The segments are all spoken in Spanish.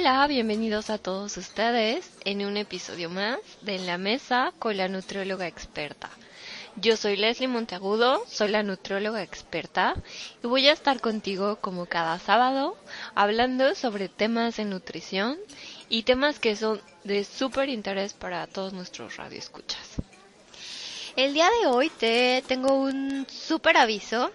Hola, bienvenidos a todos ustedes en un episodio más de En la Mesa con la nutrióloga experta. Yo soy Leslie Monteagudo, soy la nutrióloga experta y voy a estar contigo como cada sábado hablando sobre temas de nutrición y temas que son de súper interés para todos nuestros radioescuchas. El día de hoy te tengo un súper aviso.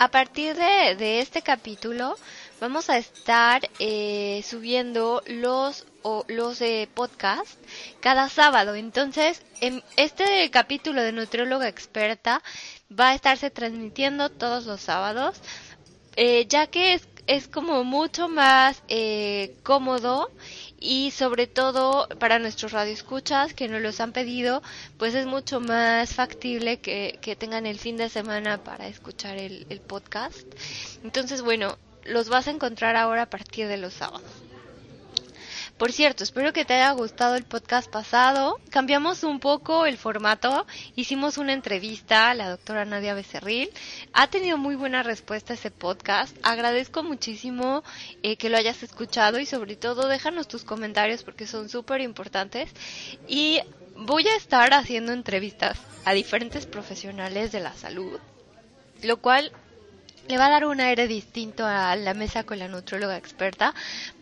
A partir de, de este capítulo vamos a estar eh, subiendo los o, los eh, podcasts cada sábado. Entonces, en este capítulo de Nutrióloga Experta va a estarse transmitiendo todos los sábados, eh, ya que es, es como mucho más eh, cómodo y sobre todo para nuestros radioescuchas que nos los han pedido, pues es mucho más factible que, que tengan el fin de semana para escuchar el, el podcast. Entonces, bueno, los vas a encontrar ahora a partir de los sábados. Por cierto, espero que te haya gustado el podcast pasado. Cambiamos un poco el formato. Hicimos una entrevista a la doctora Nadia Becerril. Ha tenido muy buena respuesta ese podcast. Agradezco muchísimo eh, que lo hayas escuchado y sobre todo déjanos tus comentarios porque son súper importantes. Y voy a estar haciendo entrevistas a diferentes profesionales de la salud, lo cual le va a dar un aire distinto a la mesa con la nutróloga experta,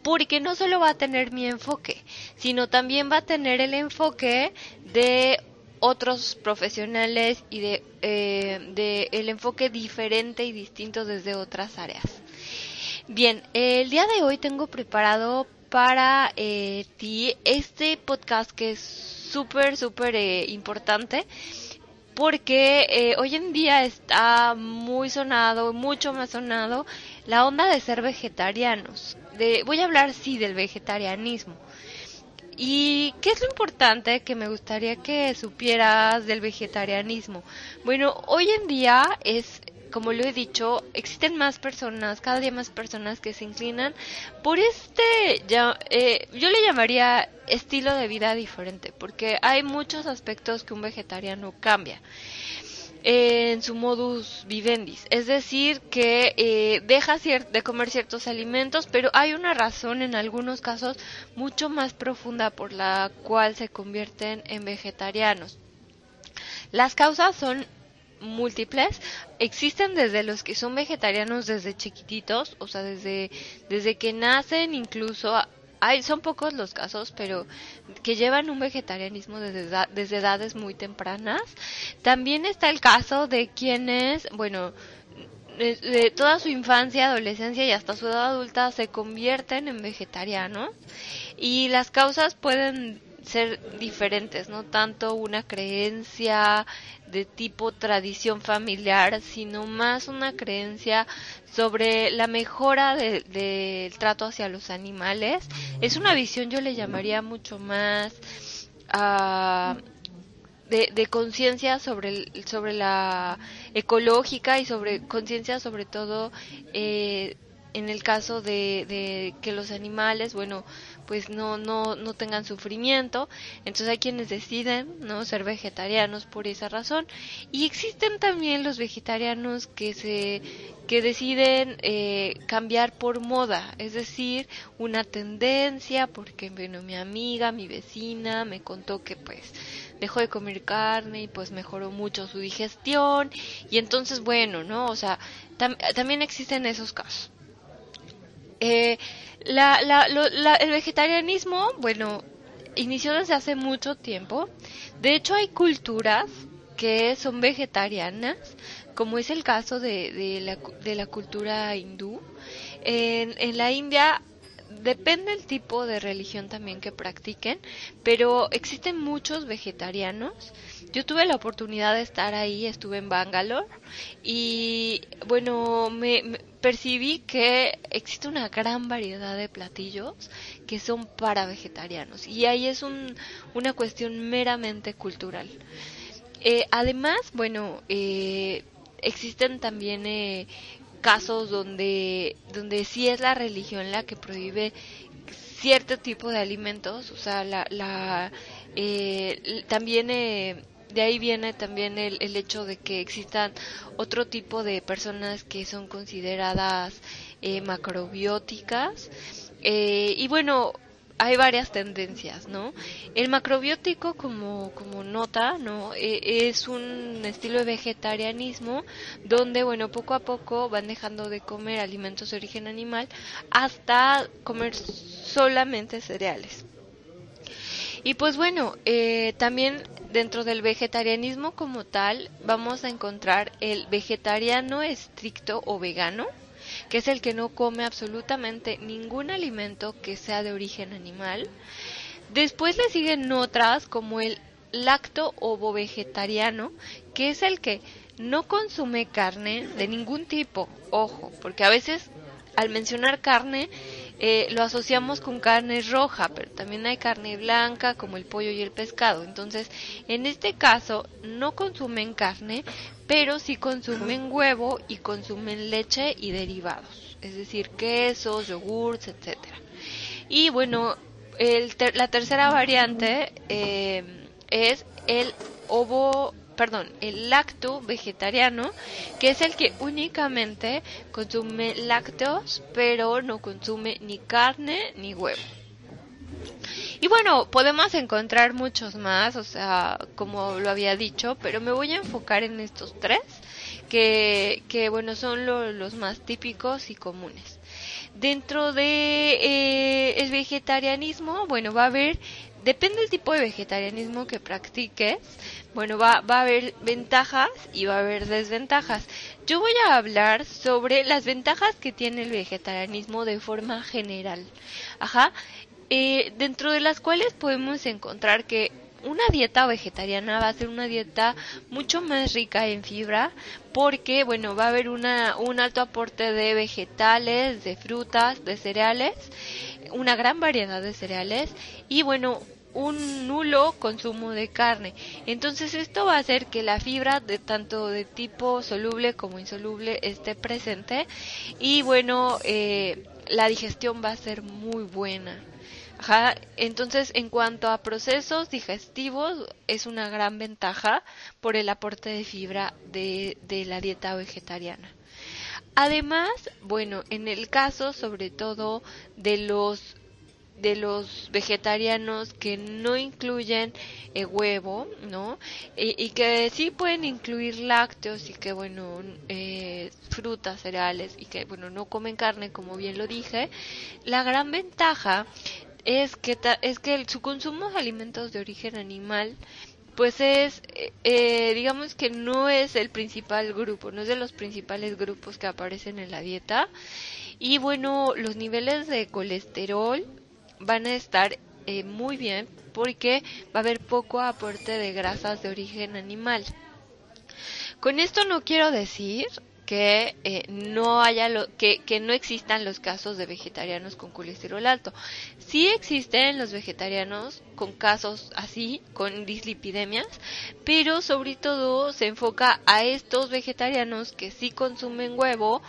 porque no solo va a tener mi enfoque, sino también va a tener el enfoque de otros profesionales y de, eh, el enfoque diferente y distinto desde otras áreas. Bien, el día de hoy tengo preparado para eh, ti este podcast que es súper, súper eh, importante porque eh, hoy en día está muy sonado, mucho más sonado, la onda de ser vegetarianos. Voy a hablar, sí, del vegetarianismo. ¿Y qué es lo importante que me gustaría que supieras del vegetarianismo? Bueno, hoy en día es como lo he dicho, existen más personas, cada día más personas que se inclinan por este, eh, yo le llamaría estilo de vida diferente, porque hay muchos aspectos que un vegetariano cambia en su modus vivendi, es decir, que eh, deja de comer ciertos alimentos, pero hay una razón en algunos casos mucho más profunda por la cual se convierten en vegetarianos. Las causas son múltiples. Existen desde los que son vegetarianos desde chiquititos, o sea, desde, desde que nacen, incluso hay, son pocos los casos, pero que llevan un vegetarianismo desde, desde edades muy tempranas. También está el caso de quienes, bueno, de, toda su infancia, adolescencia y hasta su edad adulta se convierten en vegetarianos. Y las causas pueden ser diferentes, no tanto una creencia de tipo tradición familiar, sino más una creencia sobre la mejora del trato hacia los animales. Es una visión, yo le llamaría mucho más uh, de, de conciencia sobre, sobre la ecológica y sobre conciencia sobre todo eh, en el caso de, de que los animales, bueno, pues no, no, no tengan sufrimiento. Entonces hay quienes deciden no ser vegetarianos por esa razón. Y existen también los vegetarianos que se que deciden eh, cambiar por moda, es decir, una tendencia, porque bueno, mi amiga, mi vecina me contó que pues dejó de comer carne y pues mejoró mucho su digestión y entonces bueno, ¿no? O sea, también existen esos casos. Eh, la, la, el vegetarianismo, bueno, inició desde hace mucho tiempo. De hecho, hay culturas que son vegetarianas, como es el caso de, de, la, de la cultura hindú. En, en la India depende el tipo de religión también que practiquen, pero existen muchos vegetarianos. Yo tuve la oportunidad de estar ahí, estuve en Bangalore y bueno, me, percibí que existe una gran variedad de platillos que son para vegetarianos y ahí es un, una cuestión meramente cultural. Eh, además, bueno, eh, existen también eh, casos donde, donde sí es la religión la que prohíbe cierto tipo de alimentos, o sea, la, la eh, también eh, de ahí viene también el, el, hecho de que existan otro tipo de personas que son consideradas eh, macrobióticas Eh, y bueno, hay varias tendencias, ¿no? El macrobiótico, como, como nota, ¿no? E, es un estilo de vegetarianismo donde, bueno, poco a poco van dejando de comer alimentos de origen animal hasta comer solamente cereales. Y pues bueno, eh, también dentro del vegetarianismo como tal vamos a encontrar el vegetariano estricto o vegano, que es el que no come absolutamente ningún alimento que sea de origen animal. Después le siguen otras como el lacto ovo vegetariano, que es el que no consume carne de ningún tipo. Ojo, porque a veces al mencionar carne eh, lo asociamos con carne roja, pero también hay carne blanca como el pollo y el pescado. Entonces, en este caso, no consumen carne, pero sí consumen huevo y consumen leche y derivados, es decir, quesos, yogurts, etcétera. Y bueno, el la tercera variante eh, es el ovo perdón, el lacto vegetariano, que es el que únicamente consume lácteos, pero no consume ni carne ni huevo. Y bueno, podemos encontrar muchos más, o sea, como lo había dicho, pero me voy a enfocar en estos tres, que, que bueno, son los más típicos y comunes. Dentro de eh, el vegetarianismo, bueno, va a haber depende del tipo de vegetarianismo que practiques, bueno, va, a haber ventajas y va a haber desventajas. Yo voy a hablar sobre las ventajas que tiene el vegetarianismo de forma general. Ajá. Eh, dentro de las cuales podemos encontrar que una dieta vegetariana va a ser una dieta mucho más rica en fibra porque bueno va a haber una, un alto aporte de vegetales de frutas de cereales una gran variedad de cereales y bueno un nulo consumo de carne. Entonces esto va a hacer que la fibra de tanto de tipo soluble como insoluble esté presente y bueno, eh, la digestión va a ser muy buena. Entonces, en cuanto a procesos digestivos, es una gran ventaja por el aporte de fibra de, de la dieta vegetariana. Además, bueno, en el caso sobre todo de los de los vegetarianos que no incluyen eh, huevo, ¿no? Y, que sí pueden incluir lácteos y que, bueno, eh, frutas, cereales y que, bueno, no comen carne, como bien lo dije. La gran ventaja es que, es que su consumo de alimentos de origen animal pues es, eh, digamos que no es el principal grupo, no es de los principales grupos que aparecen en la dieta. Y bueno, los niveles de colesterol van a estar eh, muy bien porque va a haber poco aporte de grasas de origen animal. Con esto no quiero decir que eh, no haya lo, que, que no existan los casos de vegetarianos con colesterol alto. Sí existen los vegetarianos con casos así, con dislipidemias, pero sobre todo se enfoca a estos vegetarianos que sí consumen huevo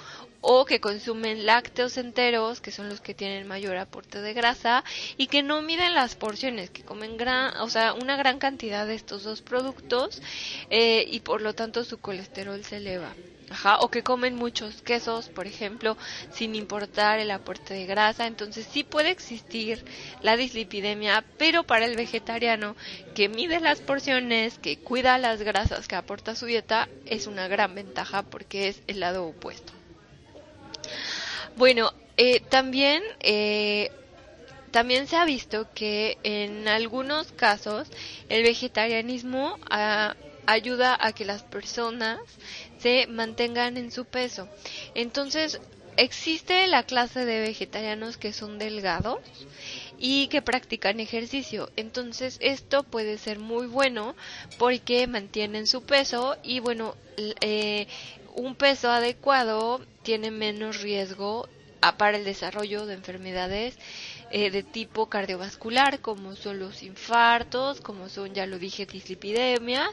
o que consumen lácteos enteros, que son los que tienen mayor aporte de grasa, y que no miden las porciones, que comen gran, o sea, una gran cantidad de estos dos productos eh, y por lo tanto su colesterol se eleva. O que comen muchos quesos, por ejemplo, sin importar el aporte de grasa. Entonces sí puede existir la dislipidemia, pero para el vegetariano que mide las porciones, que cuida las grasas que aporta su dieta, es una gran ventaja porque es el lado opuesto. Bueno, eh, también, eh, también se ha visto que en algunos casos el vegetarianismo ah, ayuda a que las personas se mantengan en su peso. Entonces, existe la clase de vegetarianos que son delgados y que practican ejercicio. Entonces esto puede ser muy bueno porque mantienen su peso y bueno, eh, un peso adecuado tiene menos riesgo para el desarrollo de enfermedades eh, de tipo cardiovascular, como son los infartos, como son, ya lo dije, dislipidemias,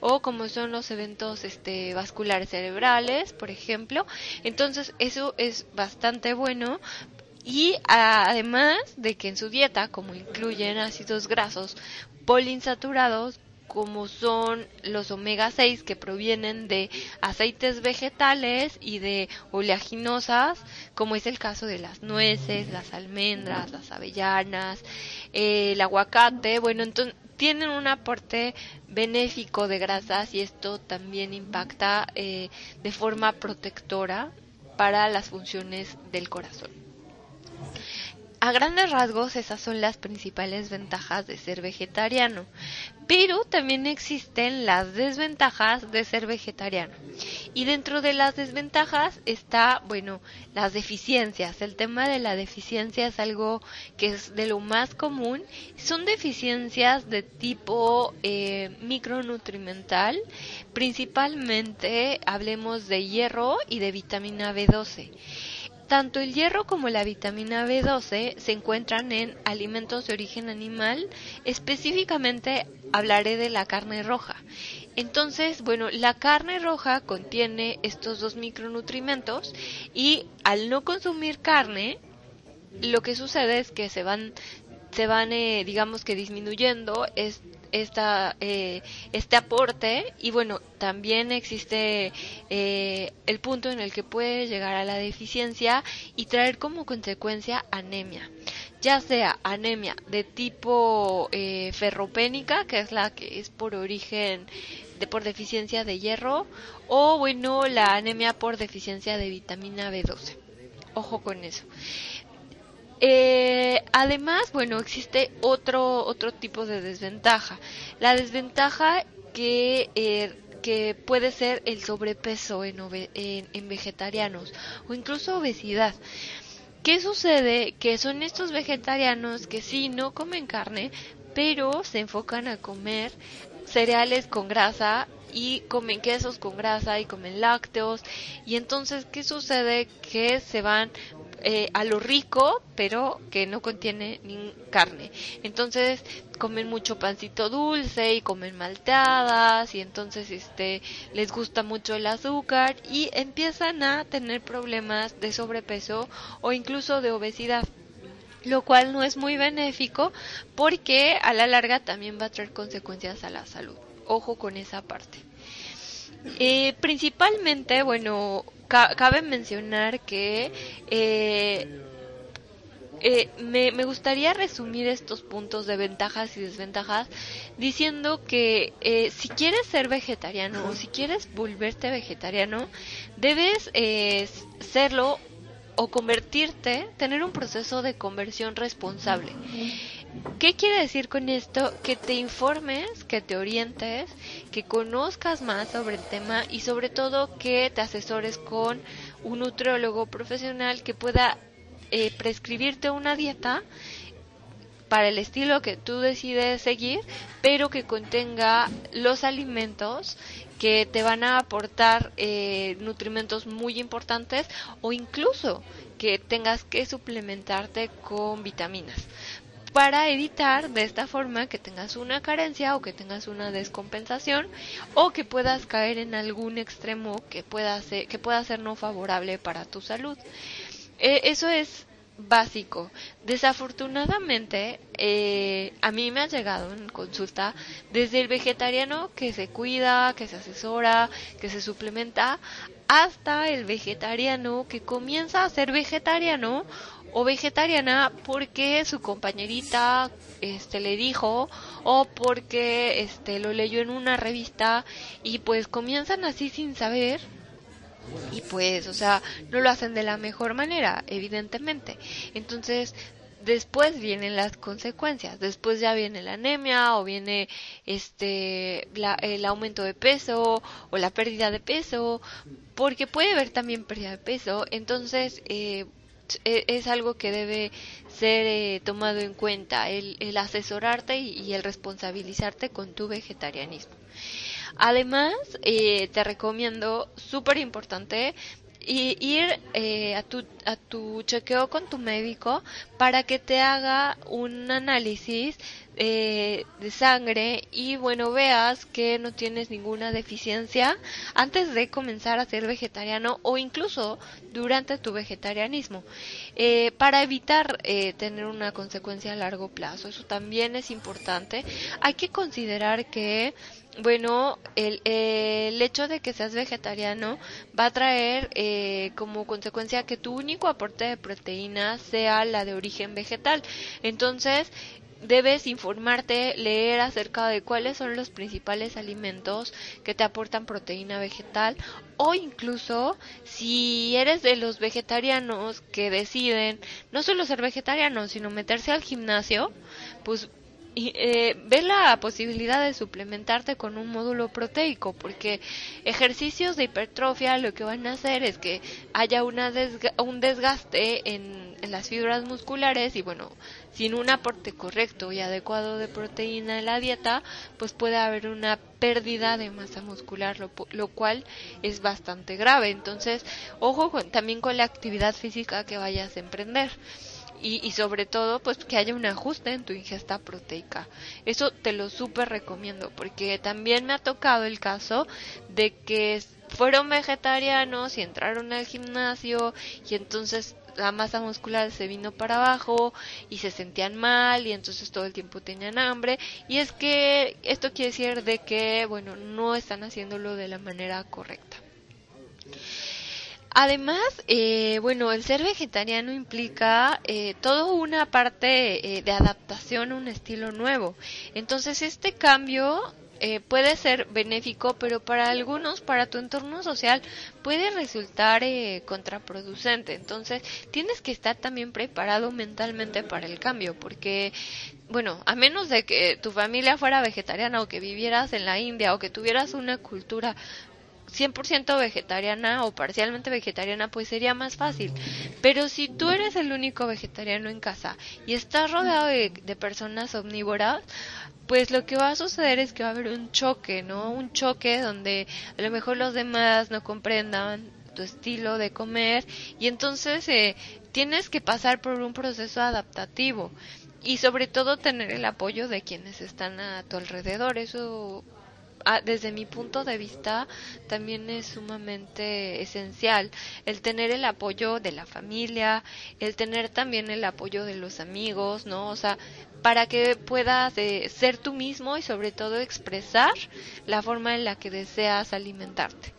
o como son los eventos este, vasculares cerebrales, por ejemplo. Entonces, eso es bastante bueno. Y además de que en su dieta, como incluyen ácidos grasos poliinsaturados, como son los omega 6 que provienen de aceites vegetales y de oleaginosas, como es el caso de las nueces, las almendras, las avellanas, eh, el aguacate, bueno, entonces tienen un aporte benéfico de grasas y esto también impacta eh, de forma protectora para las funciones del corazón. A grandes rasgos esas son las principales ventajas de ser vegetariano, pero también existen las desventajas de ser vegetariano. Y dentro de las desventajas está, bueno, las deficiencias. El tema de la deficiencia es algo que es de lo más común. Son deficiencias de tipo eh, micronutrimental, principalmente hablemos de hierro y de vitamina B12. Tanto el hierro como la vitamina B12 se encuentran en alimentos de origen animal, específicamente hablaré de la carne roja. Entonces, bueno, la carne roja contiene estos dos micronutrimentos y al no consumir carne, lo que sucede es que se van se van eh, digamos que disminuyendo es, esta, eh, este aporte y bueno, también existe eh, el punto en el que puede llegar a la deficiencia y traer como consecuencia anemia ya sea anemia de tipo eh, ferropénica, que es la que es por origen de por deficiencia de hierro, o bueno, la anemia por deficiencia de vitamina B12. Ojo con eso. Eh, además, bueno, existe otro, otro tipo de desventaja. La desventaja que, eh, que puede ser el sobrepeso en, en, vegetarianos o incluso obesidad. ¿Qué sucede? Que son estos vegetarianos que sí no comen carne, pero se enfocan a comer cereales con grasa y comen quesos con grasa y comen lácteos y entonces qué sucede que se van eh, a lo rico, pero que no contiene carne. Entonces comen mucho pancito dulce y comen malteadas y entonces este les gusta mucho el azúcar y empiezan a tener problemas de sobrepeso o incluso de obesidad lo cual no es muy benéfico porque a la larga también va a traer consecuencias a la salud. Ojo con esa parte. Eh, principalmente, bueno, cabe mencionar que eh, eh, me, me, gustaría resumir estos puntos de ventajas y desventajas diciendo que eh, si quieres ser vegetariano o si quieres volverte vegetariano, debes eh, serlo o convertirte, tener un proceso de conversión responsable. ¿Qué quiere decir con esto? Que te informes, que te orientes, que conozcas más sobre el tema y sobre todo que te asesores con un nutriólogo profesional que pueda eh, prescribirte una dieta para el estilo que tú decides seguir, pero que contenga los alimentos que te van a aportar eh, nutrimentos muy importantes o incluso que tengas que suplementarte con vitaminas para evitar de esta forma que tengas una carencia o que tengas una descompensación o que puedas caer en algún extremo que pueda ser, que pueda ser no favorable para tu salud. Eh, eso es básico. Desafortunadamente, eh, a mí me ha llegado en consulta desde el vegetariano que se cuida, que se asesora, que se suplementa, hasta el vegetariano que comienza a ser vegetariano o vegetariana porque su compañerita este le dijo o porque este lo leyó en una revista y pues comienzan así sin saber y pues o sea no lo hacen de la mejor manera evidentemente. Entonces después vienen las consecuencias. Después ya viene la anemia o viene este el aumento de peso o la pérdida de peso porque puede haber también pérdida de peso. Entonces eh, e, es algo que debe ser eh, tomado en cuenta, el, asesorarte y, el responsabilizarte con tu vegetarianismo. Además, eh, te recomiendo, súper importante, ir eh, a, tu, a tu chequeo con tu médico para que te haga un análisis eh, de sangre y bueno veas que no tienes ninguna deficiencia antes de comenzar a ser vegetariano o incluso durante tu vegetarianismo eh, para evitar eh, tener una consecuencia a largo plazo eso también es importante hay que considerar que bueno, el, el, hecho de que seas vegetariano va a traer eh, como consecuencia que tu único aporte de proteína sea la de origen vegetal. Entonces, debes informarte, leer acerca de cuáles son los principales alimentos que te aportan proteína vegetal o incluso si eres de los vegetarianos que deciden no solo ser vegetarianos sino meterse al gimnasio, pues eh, ve la posibilidad de suplementarte con un módulo proteico, porque ejercicios de hipertrofia lo que van a hacer es que haya una un desgaste en, en, las fibras musculares y bueno, sin un aporte correcto y adecuado de proteína en la dieta, pues puede haber una pérdida de masa muscular, lo, lo cual es bastante grave. Entonces, ojo también con la actividad física que vayas a emprender y, sobre todo pues que haya un ajuste en tu ingesta proteica. Eso te lo súper recomiendo porque también me ha tocado el caso de que fueron vegetarianos y entraron al gimnasio y entonces la masa muscular se vino para abajo y se sentían mal y entonces todo el tiempo tenían hambre y es que esto quiere decir de que bueno no están haciéndolo de la manera correcta Además, eh, bueno, el ser vegetariano implica eh, toda una parte eh, de adaptación a un estilo nuevo. Entonces, este cambio eh, puede ser benéfico, pero para algunos, para tu entorno social, puede resultar eh, contraproducente. Entonces, tienes que estar también preparado mentalmente para el cambio, porque, bueno, a menos de que tu familia fuera vegetariana o que vivieras en la India o que tuvieras una cultura 100% vegetariana o parcialmente vegetariana, pues sería más fácil. Pero si tú eres el único vegetariano en casa y estás rodeado de, de personas omnívoras, pues lo que va a suceder es que va a haber un choque, ¿no? Un choque donde a lo mejor los demás no comprendan tu estilo de comer y entonces eh, tienes que pasar por un proceso adaptativo y sobre todo tener el apoyo de quienes están a tu alrededor. Eso Ah, desde mi punto de vista también es sumamente esencial el tener el apoyo de la familia, el tener también el apoyo de los amigos, ¿no? O sea, para que puedas eh, ser tú mismo y sobre todo expresar la forma en la que deseas alimentarte.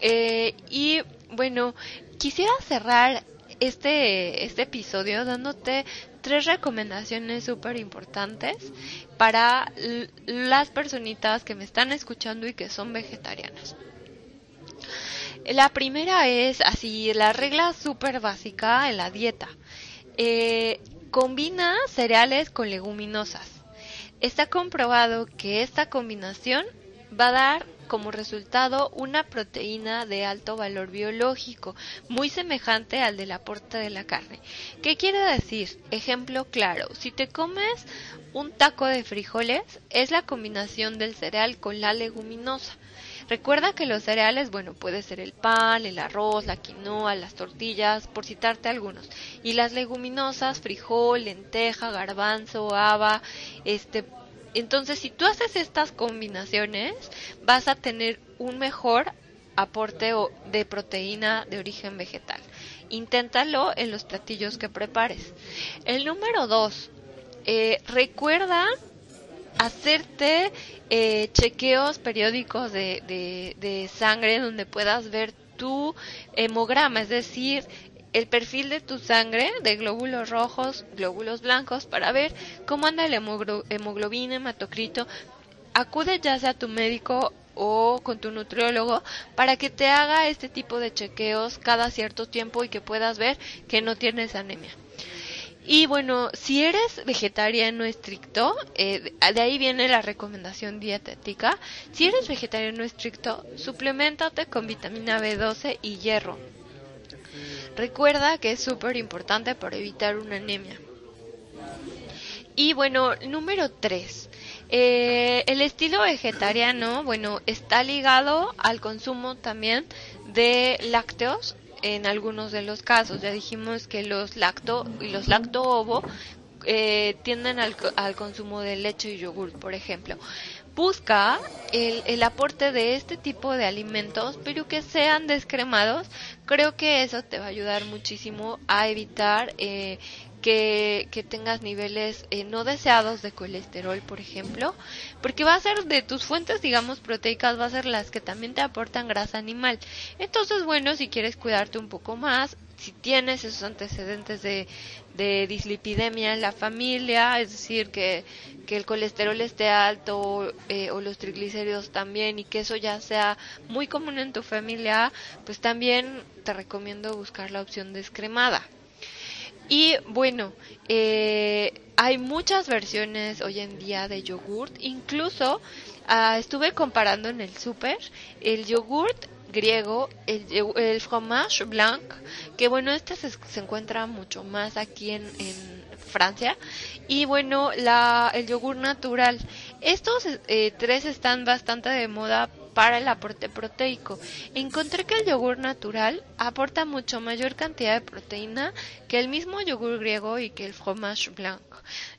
Eh, y bueno, quisiera cerrar este, este episodio dándote tres recomendaciones súper importantes para las personitas que me están escuchando y que son vegetarianas. La primera es así, la regla súper básica en la dieta. Eh, combina cereales con leguminosas. Está comprobado que esta combinación va a dar como resultado una proteína de alto valor biológico, muy semejante al del aporte de la carne. ¿Qué quiere decir? Ejemplo claro, si te comes un taco de frijoles, es la combinación del cereal con la leguminosa. Recuerda que los cereales, bueno, puede ser el pan, el arroz, la quinoa, las tortillas, por citarte algunos. Y las leguminosas, frijol, lenteja, garbanzo, haba, este, entonces, si tú haces estas combinaciones, vas a tener un mejor aporte de proteína de origen vegetal. Inténtalo en los platillos que prepares. El número dos, eh, recuerda hacerte eh, chequeos periódicos de, de, de sangre donde puedas ver tu hemograma, es decir, el perfil de tu sangre de glóbulos rojos, glóbulos blancos, para ver cómo anda el hemoglobina, hematocrito. Acude ya sea a tu médico o con tu nutriólogo para que te haga este tipo de chequeos cada cierto tiempo y que puedas ver que no tienes anemia. Y bueno, si eres vegetariano estricto, eh, de ahí viene la recomendación dietética. Si eres vegetariano estricto, suplementate con vitamina B12 y hierro. Recuerda que es súper importante para evitar una anemia. Y bueno, número 3. Eh, el estilo vegetariano, bueno, está ligado al consumo también de lácteos en algunos de los casos. Ya dijimos que los lacto y los lacto ovo eh, tienden al, al consumo de leche y yogur, por ejemplo busca el, aporte de este tipo de alimentos, pero que sean descremados. Creo que eso te va a ayudar muchísimo a evitar eh, que, que, tengas niveles eh, no deseados de colesterol, por ejemplo, porque va a ser de tus fuentes, digamos, proteicas, va a ser las que también te aportan grasa animal. Entonces, bueno, si quieres cuidarte un poco más, si tienes esos antecedentes de, de dislipidemia en la familia, es decir, que, que el colesterol esté alto eh, o los triglicéridos también y que eso ya sea muy común en tu familia, pues también te recomiendo buscar la opción descremada. Y bueno, eh, hay muchas versiones hoy en día de yogurt, incluso uh, estuve comparando en el súper el yogurt griego, el, el fromage blanc, que bueno, este se, encuentra mucho más aquí en, en Francia, y bueno, la, el yogur natural. Estos eh, tres están bastante de moda para el aporte proteico. Encontré que el yogur natural aporta mucho mayor cantidad de proteína que el mismo yogur griego y que el fromage blanc.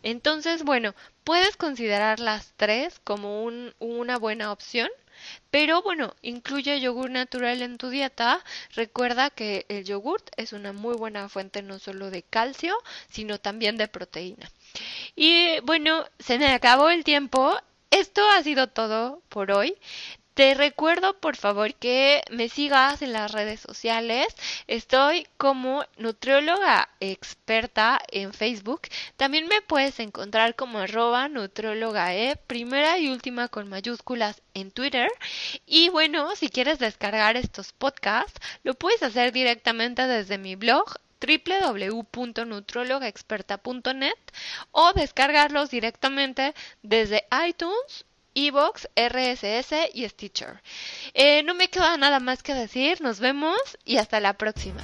Entonces, bueno, puedes considerar las tres como un, una buena opción. Pero bueno, incluye yogur natural en tu dieta. Recuerda que el yogurt es una muy buena fuente no solo de calcio, sino también de proteína. Y bueno, se me acabó el tiempo. Esto ha sido todo por hoy. Te recuerdo por favor que me sigas en las redes sociales. Estoy como nutrióloga experta en Facebook. También me puedes encontrar como arroba nutrióloga e, primera y última con mayúsculas en Twitter. Y bueno, si quieres descargar estos podcasts, lo puedes hacer directamente desde mi blog www.nutrologaexperta.net o descargarlos directamente desde iTunes Evox, RSS y Stitcher. Eh, no me queda nada más que decir, nos vemos y hasta la próxima.